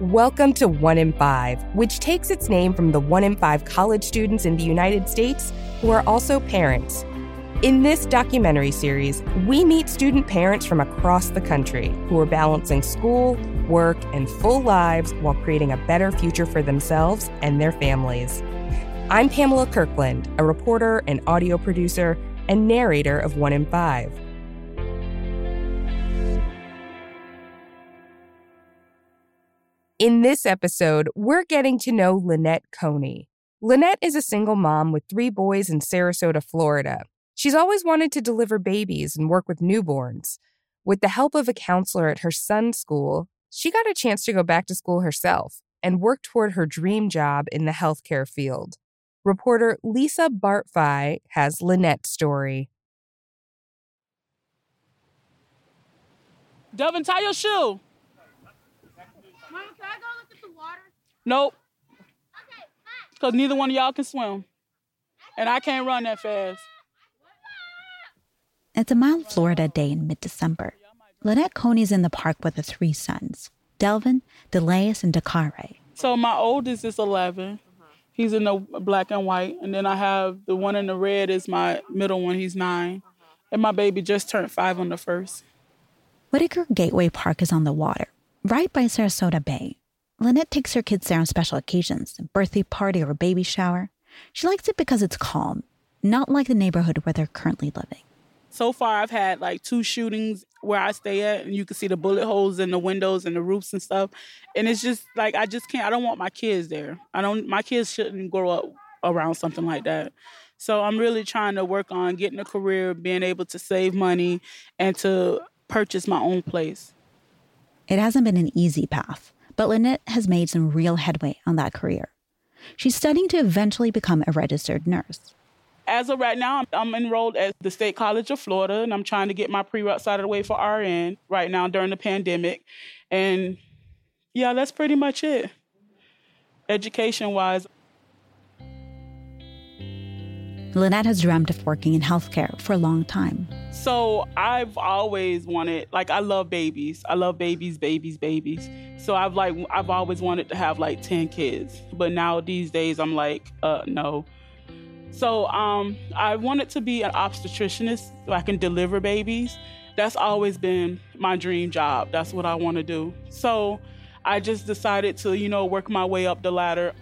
Welcome to One in Five, which takes its name from the one in five college students in the United States who are also parents. In this documentary series, we meet student parents from across the country who are balancing school, work, and full lives while creating a better future for themselves and their families. I'm Pamela Kirkland, a reporter and audio producer and narrator of One in Five. In this episode, we're getting to know Lynette Coney. Lynette is a single mom with three boys in Sarasota, Florida. She's always wanted to deliver babies and work with newborns. With the help of a counselor at her son's school, she got a chance to go back to school herself and work toward her dream job in the healthcare field. Reporter Lisa Bartfi has Lynette's story. Devin, tie your shoe. Mom, can I go look at the water? Nope. Because neither one of y'all can swim. And I can't run that fast. It's a mild Florida day in mid December. Lynette Coney's in the park with her three sons Delvin, Delaus, and Dakare. So my oldest is 11. He's in the black and white. And then I have the one in the red is my middle one. He's nine. And my baby just turned five on the first. Whitaker Gateway Park is on the water, right by Sarasota Bay. Lynette takes her kids there on special occasions, a birthday party or a baby shower. She likes it because it's calm, not like the neighborhood where they're currently living. So far, I've had like two shootings where I stay at, and you can see the bullet holes in the windows and the roofs and stuff. And it's just like I just can't. I don't want my kids there. I don't. My kids shouldn't grow up around something like that. So I'm really trying to work on getting a career, being able to save money, and to purchase my own place. It hasn't been an easy path but Lynette has made some real headway on that career. She's studying to eventually become a registered nurse. As of right now, I'm enrolled at the State College of Florida, and I'm trying to get my pre-req out of the way for RN right now during the pandemic. And yeah, that's pretty much it. Education-wise, Lynette has dreamt of working in healthcare for a long time. So I've always wanted, like, I love babies. I love babies, babies, babies. So I've like, I've always wanted to have like ten kids. But now these days, I'm like, uh, no. So um, I wanted to be an obstetricianist so I can deliver babies. That's always been my dream job. That's what I want to do. So I just decided to, you know, work my way up the ladder.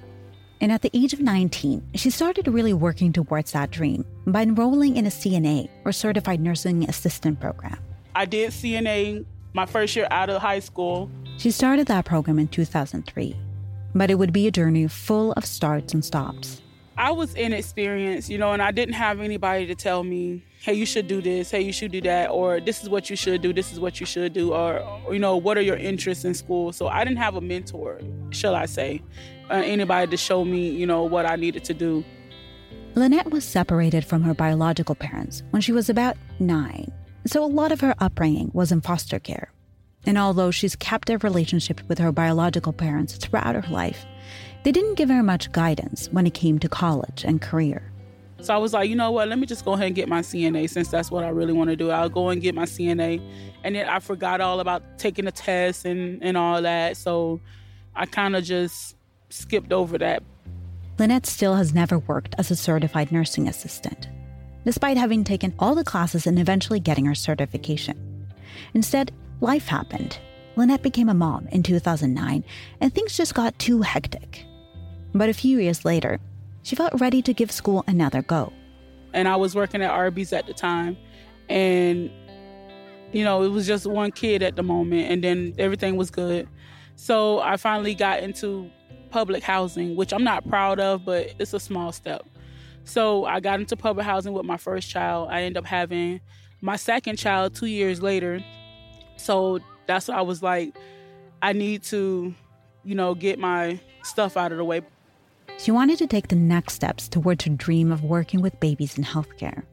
And at the age of 19, she started really working towards that dream by enrolling in a CNA or Certified Nursing Assistant program. I did CNA my first year out of high school. She started that program in 2003, but it would be a journey full of starts and stops. I was inexperienced, you know, and I didn't have anybody to tell me, hey, you should do this, hey, you should do that, or this is what you should do, this is what you should do, or, you know, what are your interests in school? So I didn't have a mentor, shall I say uh, anybody to show me, you know, what I needed to do. Lynette was separated from her biological parents when she was about nine, so a lot of her upbringing was in foster care. And although she's kept a relationship with her biological parents throughout her life, they didn't give her much guidance when it came to college and career. So I was like, you know what, let me just go ahead and get my CNA since that's what I really want to do. I'll go and get my CNA. And then I forgot all about taking the test and, and all that. So I kind of just skipped over that. Lynette still has never worked as a certified nursing assistant, despite having taken all the classes and eventually getting her certification. Instead, life happened. Lynette became a mom in 2009, and things just got too hectic. But a few years later, she felt ready to give school another go. And I was working at Arby's at the time, and you know, it was just one kid at the moment, and then everything was good. So I finally got into public housing, which I'm not proud of, but it's a small step. So I got into public housing with my first child. I ended up having my second child two years later. So that's what I was like, I need to, you know, get my stuff out of the way. She wanted to take the next steps towards her dream of working with babies in healthcare.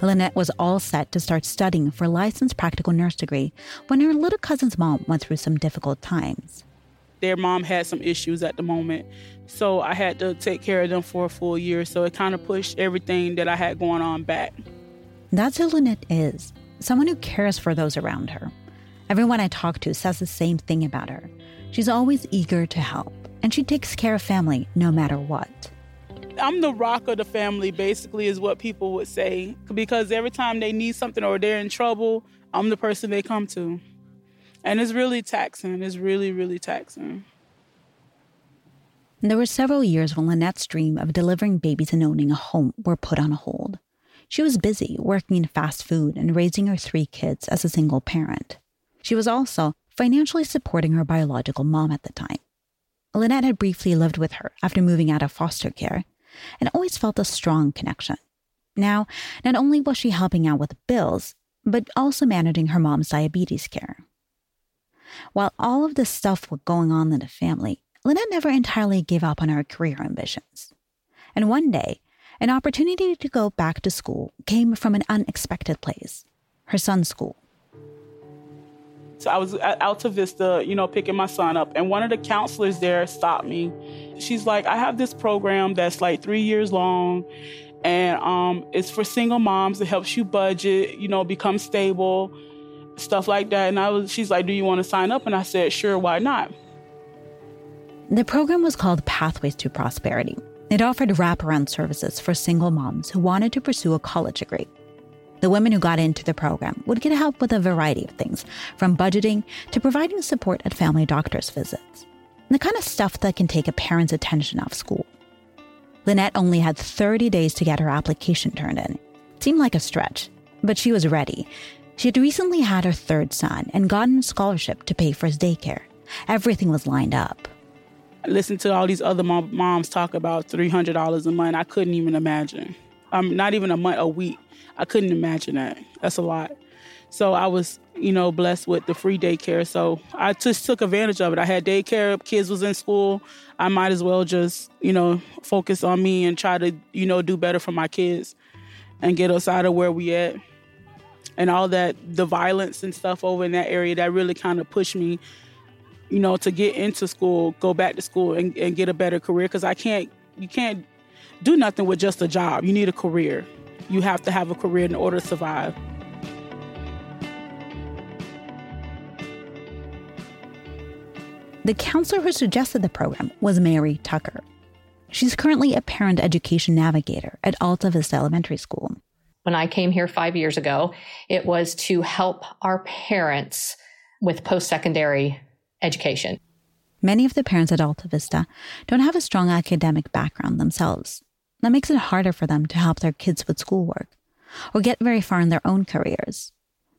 Lynette was all set to start studying for a licensed practical nurse degree when her little cousin's mom went through some difficult times. their mom had some issues at the moment. So I had to take care of them for a full year. So it kind of pushed everything that I had going on back. That's who Lynette is someone who cares for those around her. Everyone I talk to says the same thing about her. She's always eager to help, and she takes care of family no matter what. I'm the rock of the family, basically, is what people would say. Because every time they need something or they're in trouble, I'm the person they come to. And it's really taxing. It's really, really taxing. There were several years when Lynette's dream of delivering babies and owning a home were put on hold. She was busy working in fast food and raising her three kids as a single parent. She was also financially supporting her biological mom at the time. Lynette had briefly lived with her after moving out of foster care and always felt a strong connection. Now, not only was she helping out with bills, but also managing her mom's diabetes care. While all of this stuff was going on in the family, Lynette never entirely gave up on her career ambitions. And one day, an opportunity to go back to school came from an unexpected place her son's school. So I was at Alta Vista, you know, picking my son up, and one of the counselors there stopped me. She's like, I have this program that's like three years long, and um, it's for single moms. It helps you budget, you know, become stable, stuff like that. And I was, she's like, Do you want to sign up? And I said, Sure, why not? The program was called Pathways to Prosperity. It offered wraparound services for single moms who wanted to pursue a college degree. The women who got into the program would get help with a variety of things, from budgeting to providing support at family doctor's visits. The kind of stuff that can take a parent's attention off school. Lynette only had 30 days to get her application turned in. It seemed like a stretch, but she was ready. She had recently had her third son and gotten a scholarship to pay for his daycare. Everything was lined up. I listened to all these other mom- moms talk about $300 a month. I couldn't even imagine. Um, not even a month, a week. I couldn't imagine that. That's a lot. So I was, you know, blessed with the free daycare. So I just took advantage of it. I had daycare, kids was in school. I might as well just, you know, focus on me and try to, you know, do better for my kids and get us out of where we at. And all that, the violence and stuff over in that area, that really kind of pushed me, you know, to get into school, go back to school and, and get a better career. Cause I can't, you can't do nothing with just a job. You need a career you have to have a career in order to survive. The counselor who suggested the program was Mary Tucker. She's currently a parent education navigator at Alta Vista Elementary School. When I came here five years ago, it was to help our parents with post secondary education. Many of the parents at Alta Vista don't have a strong academic background themselves. That makes it harder for them to help their kids with schoolwork or get very far in their own careers.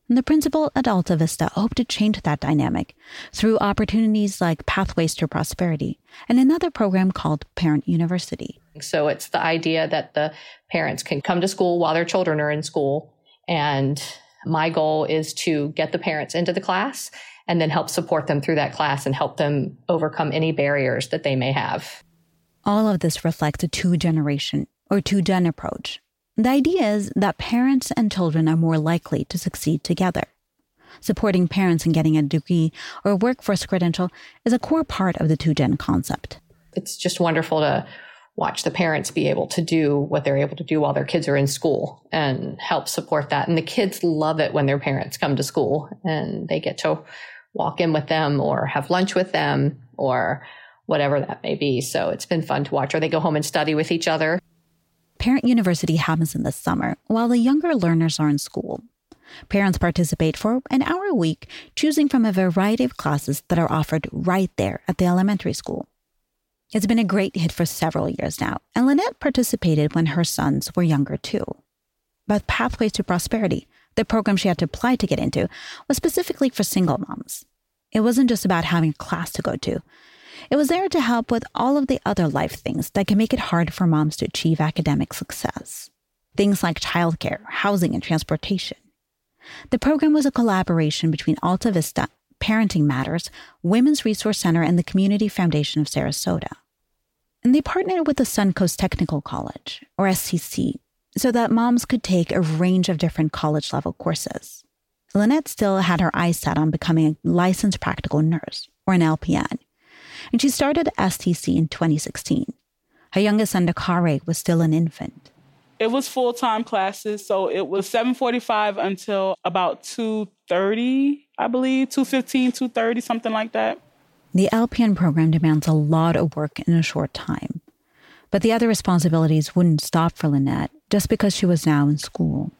And the principal at Alta Vista hoped to change that dynamic through opportunities like Pathways to Prosperity and another program called Parent University. So it's the idea that the parents can come to school while their children are in school. And my goal is to get the parents into the class and then help support them through that class and help them overcome any barriers that they may have. All of this reflects a two generation or two gen approach. The idea is that parents and children are more likely to succeed together. Supporting parents in getting a degree or workforce credential is a core part of the two gen concept. It's just wonderful to watch the parents be able to do what they're able to do while their kids are in school and help support that. And the kids love it when their parents come to school and they get to walk in with them or have lunch with them or whatever that may be. So it's been fun to watch. Or they go home and study with each other. Parent University happens in the summer while the younger learners are in school. Parents participate for an hour a week, choosing from a variety of classes that are offered right there at the elementary school. It's been a great hit for several years now, and Lynette participated when her sons were younger too. But Pathways to Prosperity, the program she had to apply to get into, was specifically for single moms. It wasn't just about having a class to go to, it was there to help with all of the other life things that can make it hard for moms to achieve academic success. Things like childcare, housing, and transportation. The program was a collaboration between Alta Vista, Parenting Matters, Women's Resource Center, and the Community Foundation of Sarasota. And they partnered with the Suncoast Technical College, or STC, so that moms could take a range of different college level courses. Lynette still had her eyes set on becoming a licensed practical nurse, or an LPN, and she started STC in 2016. Her youngest son, Dakare, was still an infant. It was full time classes, so it was 7:45 until about 2:30, I believe, 2:15, 2:30, something like that. The LPN program demands a lot of work in a short time. But the other responsibilities wouldn't stop for Lynette just because she was now in school.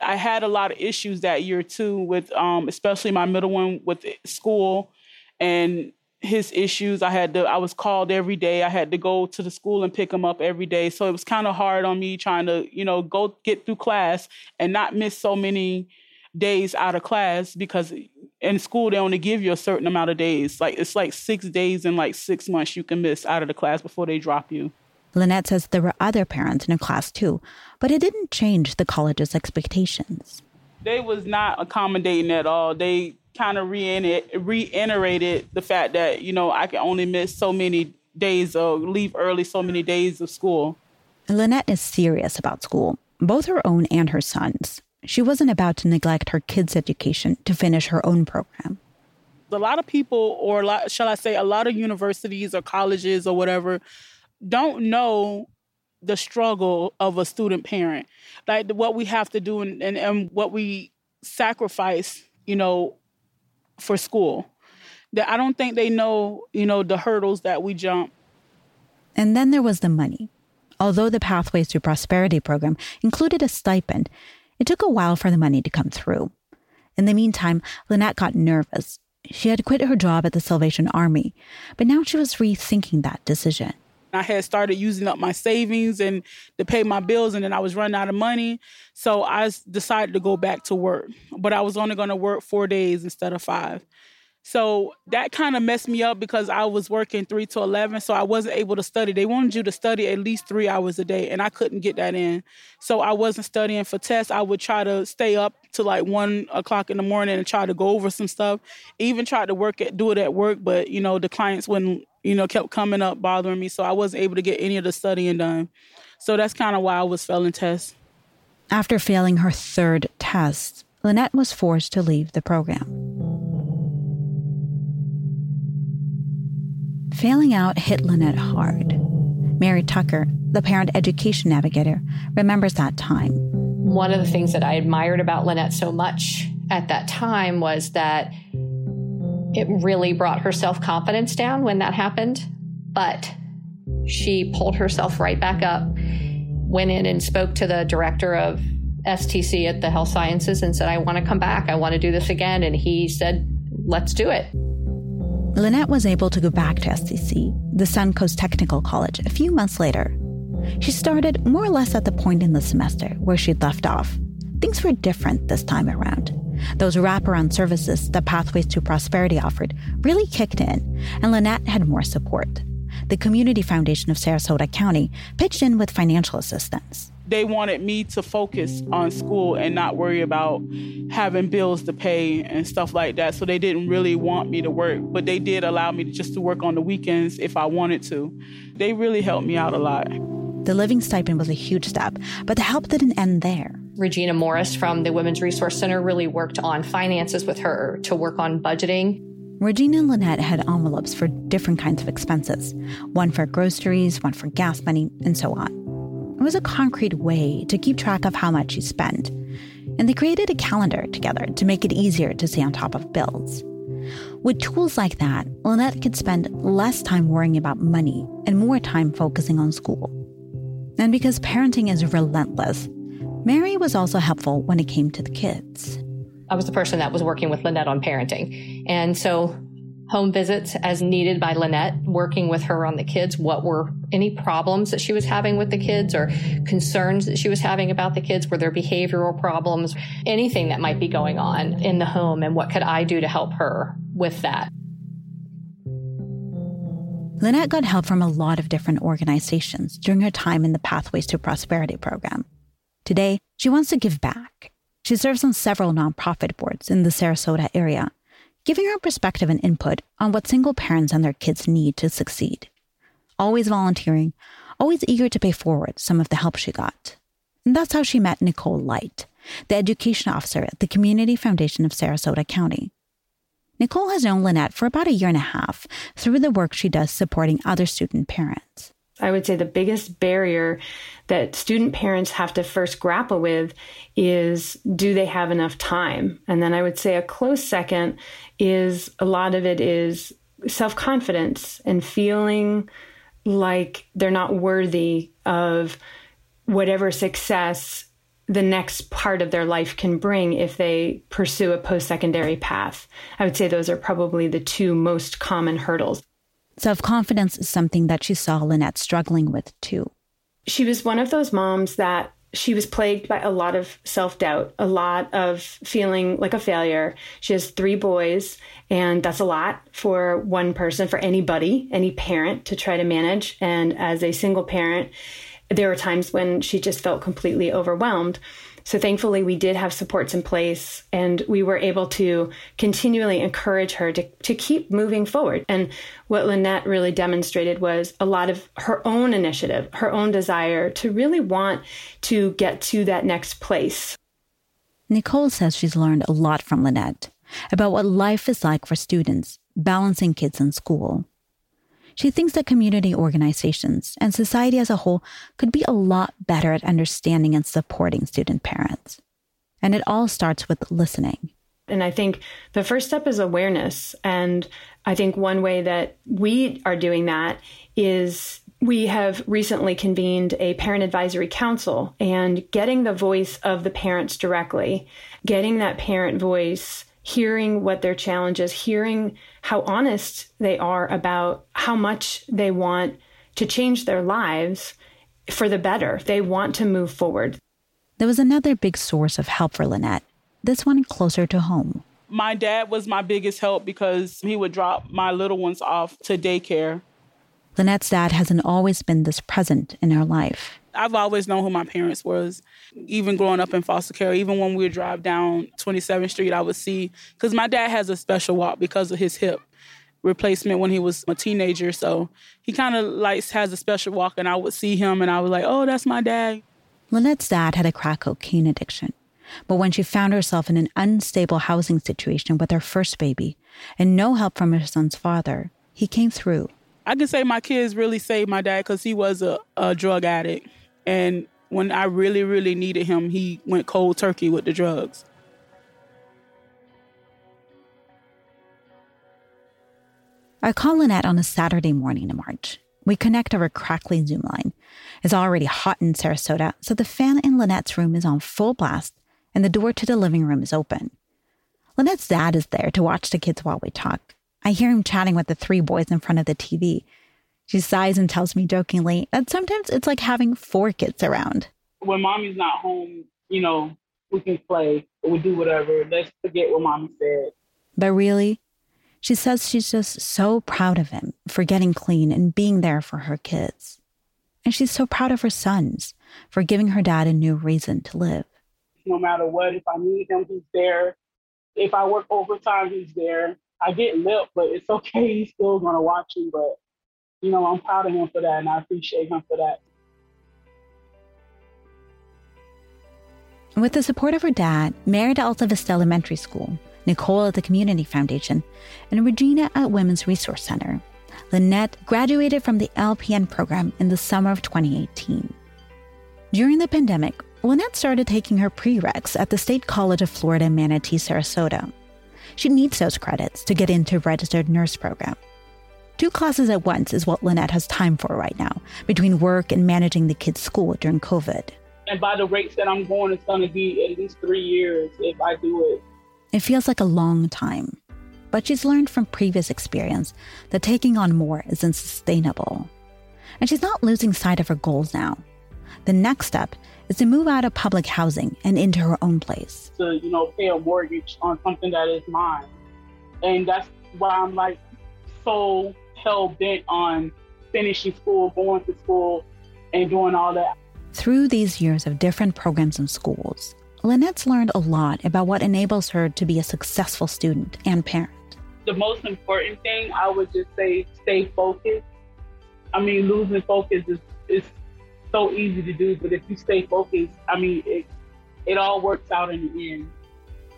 I had a lot of issues that year too, with um, especially my middle one with school and his issues. I had to. I was called every day. I had to go to the school and pick him up every day. So it was kind of hard on me trying to, you know, go get through class and not miss so many days out of class because in school they only give you a certain amount of days. Like it's like six days in like six months you can miss out of the class before they drop you. Lynette says there were other parents in her class too, but it didn't change the college's expectations. They was not accommodating at all. They kind of reiterated the fact that, you know, I can only miss so many days or leave early so many days of school. Lynette is serious about school, both her own and her son's. She wasn't about to neglect her kids' education to finish her own program. A lot of people, or lot, shall I say, a lot of universities or colleges or whatever, don't know the struggle of a student parent, like what we have to do and, and, and what we sacrifice, you know, for school. That I don't think they know, you know, the hurdles that we jump. And then there was the money. Although the Pathways to Prosperity program included a stipend, it took a while for the money to come through. In the meantime, Lynette got nervous. She had quit her job at the Salvation Army, but now she was rethinking that decision. I had started using up my savings and to pay my bills, and then I was running out of money. So I decided to go back to work, but I was only going to work four days instead of five. So that kind of messed me up because I was working three to 11, so I wasn't able to study. They wanted you to study at least three hours a day, and I couldn't get that in. So I wasn't studying for tests. I would try to stay up to like one o'clock in the morning and try to go over some stuff. Even tried to work at do it at work, but you know the clients wouldn't you know, kept coming up bothering me. So I wasn't able to get any of the studying done. So that's kind of why I was failing tests. After failing her third test, Lynette was forced to leave the program. Failing out hit Lynette hard. Mary Tucker, the parent education navigator, remembers that time. One of the things that I admired about Lynette so much at that time was that it really brought her self confidence down when that happened, but she pulled herself right back up, went in and spoke to the director of STC at the Health Sciences and said, I want to come back. I want to do this again. And he said, let's do it. Lynette was able to go back to STC, the Suncoast Technical College, a few months later. She started more or less at the point in the semester where she'd left off. Things were different this time around. Those wraparound services that Pathways to Prosperity offered really kicked in, and Lynette had more support. The Community Foundation of Sarasota County pitched in with financial assistance. They wanted me to focus on school and not worry about having bills to pay and stuff like that. So they didn't really want me to work, but they did allow me to just to work on the weekends if I wanted to. They really helped me out a lot. The living stipend was a huge step, but the help didn't end there. Regina Morris from the Women's Resource Center really worked on finances with her to work on budgeting. Regina and Lynette had envelopes for different kinds of expenses one for groceries, one for gas money, and so on. It was a concrete way to keep track of how much you spent. And they created a calendar together to make it easier to stay on top of bills. With tools like that, Lynette could spend less time worrying about money and more time focusing on school. And because parenting is relentless, Mary was also helpful when it came to the kids. I was the person that was working with Lynette on parenting. And so home visits as needed by Lynette, working with her on the kids. What were any problems that she was having with the kids or concerns that she was having about the kids? Were there behavioral problems? Anything that might be going on in the home and what could I do to help her with that? Lynette got help from a lot of different organizations during her time in the Pathways to Prosperity program. Today, she wants to give back. She serves on several nonprofit boards in the Sarasota area, giving her perspective and input on what single parents and their kids need to succeed. Always volunteering, always eager to pay forward some of the help she got. And that's how she met Nicole Light, the education officer at the Community Foundation of Sarasota County. Nicole has known Lynette for about a year and a half through the work she does supporting other student parents. I would say the biggest barrier that student parents have to first grapple with is do they have enough time? And then I would say a close second is a lot of it is self confidence and feeling like they're not worthy of whatever success the next part of their life can bring if they pursue a post secondary path. I would say those are probably the two most common hurdles. Self confidence is something that she saw Lynette struggling with too. She was one of those moms that she was plagued by a lot of self doubt, a lot of feeling like a failure. She has three boys, and that's a lot for one person, for anybody, any parent to try to manage. And as a single parent, there were times when she just felt completely overwhelmed. So thankfully, we did have supports in place and we were able to continually encourage her to, to keep moving forward. And what Lynette really demonstrated was a lot of her own initiative, her own desire to really want to get to that next place. Nicole says she's learned a lot from Lynette about what life is like for students balancing kids in school. She thinks that community organizations and society as a whole could be a lot better at understanding and supporting student parents. And it all starts with listening. And I think the first step is awareness. And I think one way that we are doing that is we have recently convened a parent advisory council and getting the voice of the parents directly, getting that parent voice hearing what their challenge is, hearing how honest they are about how much they want to change their lives for the better. They want to move forward. There was another big source of help for Lynette, this one closer to home. My dad was my biggest help because he would drop my little ones off to daycare. Lynette's dad hasn't always been this present in her life. I've always known who my parents was, even growing up in foster care. Even when we would drive down 27th Street, I would see because my dad has a special walk because of his hip replacement when he was a teenager. So he kind of like has a special walk, and I would see him, and I was like, "Oh, that's my dad." Lynette's dad had a crack cocaine addiction, but when she found herself in an unstable housing situation with her first baby and no help from her son's father, he came through. I can say my kids really saved my dad because he was a, a drug addict. And when I really, really needed him, he went cold turkey with the drugs. I call Lynette on a Saturday morning in March. We connect over crackly Zoom line. It's already hot in Sarasota, so the fan in Lynette's room is on full blast and the door to the living room is open. Lynette's dad is there to watch the kids while we talk. I hear him chatting with the three boys in front of the TV. She sighs and tells me jokingly that sometimes it's like having four kids around. When mommy's not home, you know, we can play, we do whatever. Let's forget what mommy said. But really, she says she's just so proud of him for getting clean and being there for her kids. And she's so proud of her sons for giving her dad a new reason to live. No matter what, if I need him, he's there. If I work overtime, he's there. I get lip, but it's okay. He's still going to watch me. But you know, I'm proud of him for that and I appreciate him for that. With the support of her dad, Mary at Alta Vista Elementary School, Nicole at the Community Foundation, and Regina at Women's Resource Center, Lynette graduated from the LPN program in the summer of 2018. During the pandemic, Lynette started taking her prereqs at the State College of Florida Manatee, Sarasota. She needs those credits to get into a registered nurse program. Two classes at once is what Lynette has time for right now, between work and managing the kids' school during COVID. And by the rates that I'm going, it's going to be at least three years if I do it. It feels like a long time, but she's learned from previous experience that taking on more isn't sustainable. And she's not losing sight of her goals now. The next step is to move out of public housing and into her own place. To, you know, pay a mortgage on something that is mine. And that's why I'm like so hell bent on finishing school, going to school, and doing all that. Through these years of different programs and schools, Lynette's learned a lot about what enables her to be a successful student and parent. The most important thing I would just say stay focused. I mean, losing focus is, is so easy to do, but if you stay focused, I mean, it, it all works out in the end.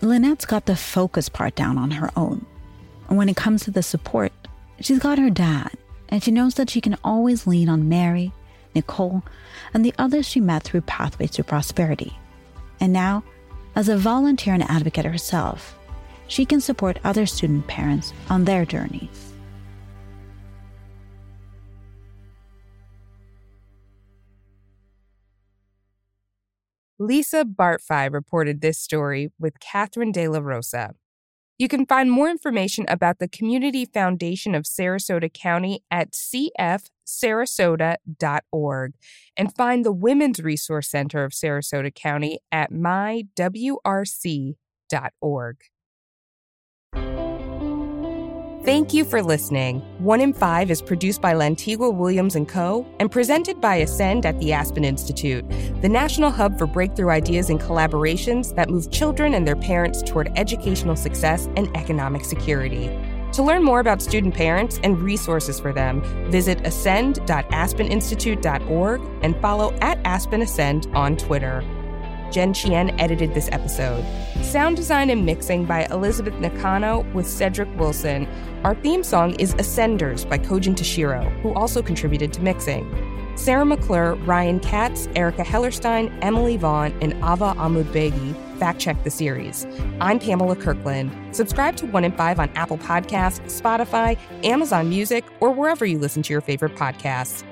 Lynette's got the focus part down on her own. And when it comes to the support, she's got her dad, and she knows that she can always lean on Mary, Nicole, and the others she met through Pathways to Prosperity. And now, as a volunteer and advocate herself, she can support other student parents on their journeys. Lisa Bartfi reported this story with Catherine De La Rosa. You can find more information about the Community Foundation of Sarasota County at cfsarasota.org and find the Women's Resource Center of Sarasota County at mywrc.org. Thank you for listening. One in Five is produced by Lantigua Williams & Co. and presented by Ascend at the Aspen Institute, the national hub for breakthrough ideas and collaborations that move children and their parents toward educational success and economic security. To learn more about student parents and resources for them, visit ascend.aspeninstitute.org and follow at Aspen Ascend on Twitter. Jen Chien edited this episode. Sound design and mixing by Elizabeth Nakano with Cedric Wilson. Our theme song is Ascenders by Kojin Tashiro, who also contributed to mixing. Sarah McClure, Ryan Katz, Erica Hellerstein, Emily Vaughn, and Ava Ahmadbeigi fact check the series. I'm Pamela Kirkland. Subscribe to 1 in 5 on Apple Podcasts, Spotify, Amazon Music, or wherever you listen to your favorite podcasts.